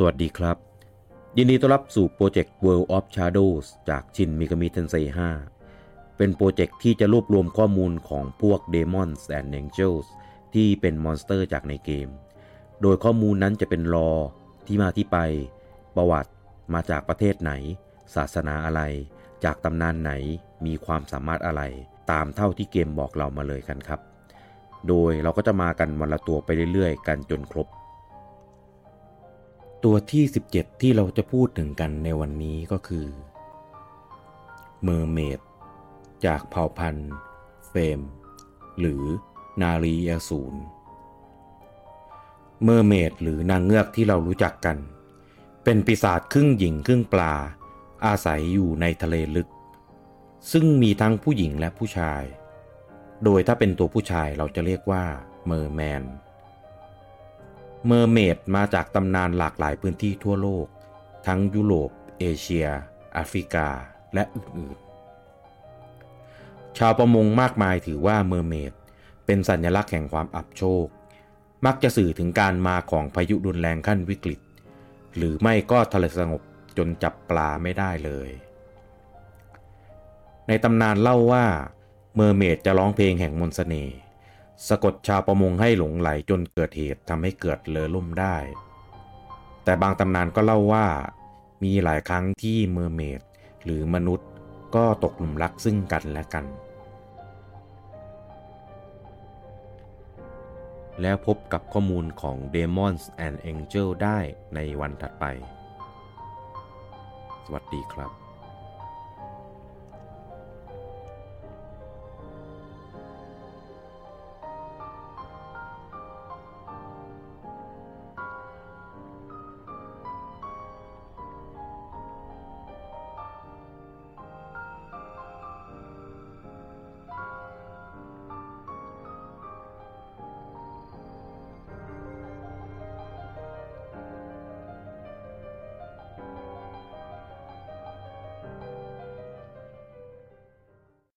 สวัสดีครับ ยินดีต้อนรับสู่ project World of Shadows จาก Shin Megami Tensei 5เป็น project ที่จะรวบรวมข้อมูลของพวก Demons and Angels ที่เป็น monster จากในเกม โดยข้อมูลนั้นจะเป็น lore ที่มาที่ไป ประวัติมาจากประเทศไหน ศาสนาอะไร จากตำนานไหนมีความสามารถอะไร ตามเท่าที่เกมบอกเรามาเลยกันครับ โดยเราก็จะมากันวันละตัวไปเรื่อยๆ กันจนครบ ตัวที่ 17 ที่เราจะพูดถึงกันในวันนี้ก็คือเมอร์เมดจากเผ่าพันธุ์ เฟม หรือนารีอสูรเมอร์เมดหรือนางเงือกที่เรารู้จักกัน เป็นปีศาจครึ่งหญิงครึ่งปลา อาศัยอยู่ในทะเลลึก ซึ่งมีทั้งผู้หญิงและผู้ชาย โดยถ้าเป็นตัวผู้ชายเราจะเรียกว่าMerman Mermaid มาจากตำนานหลากหลายพื้นที่ทั่วโลก ทั้งยุโรป เอเชียแอฟริกา และอื่นๆ ชาวประมงมากมายถือว่า Mermaid เป็นสัญลักษณ์แห่งความอับโชค มักจะสื่อถึงการมาของพายุรุนแรงขั้นวิกฤต หรือไม่ก็ทะเลสงบจนจับปลาไม่ได้เลย ในตำนานเล่าว่า mermaid จะร้องเพลงแห่งมนต์เสน่ห์ สะกดชาวประมงให้หลงใหลจนเกิดเหตุทำให้เกิดเรือล่มได้ แต่บางตำนานก็เล่าว่า มีหลายครั้งที่ mermaid หรือมนุษย์ก็ตกหลุมรักซึ่งกันและกัน แล้วพบกับข้อมูลของ Demons and Angel ได้ในวันถัดไป สวัสดีครับ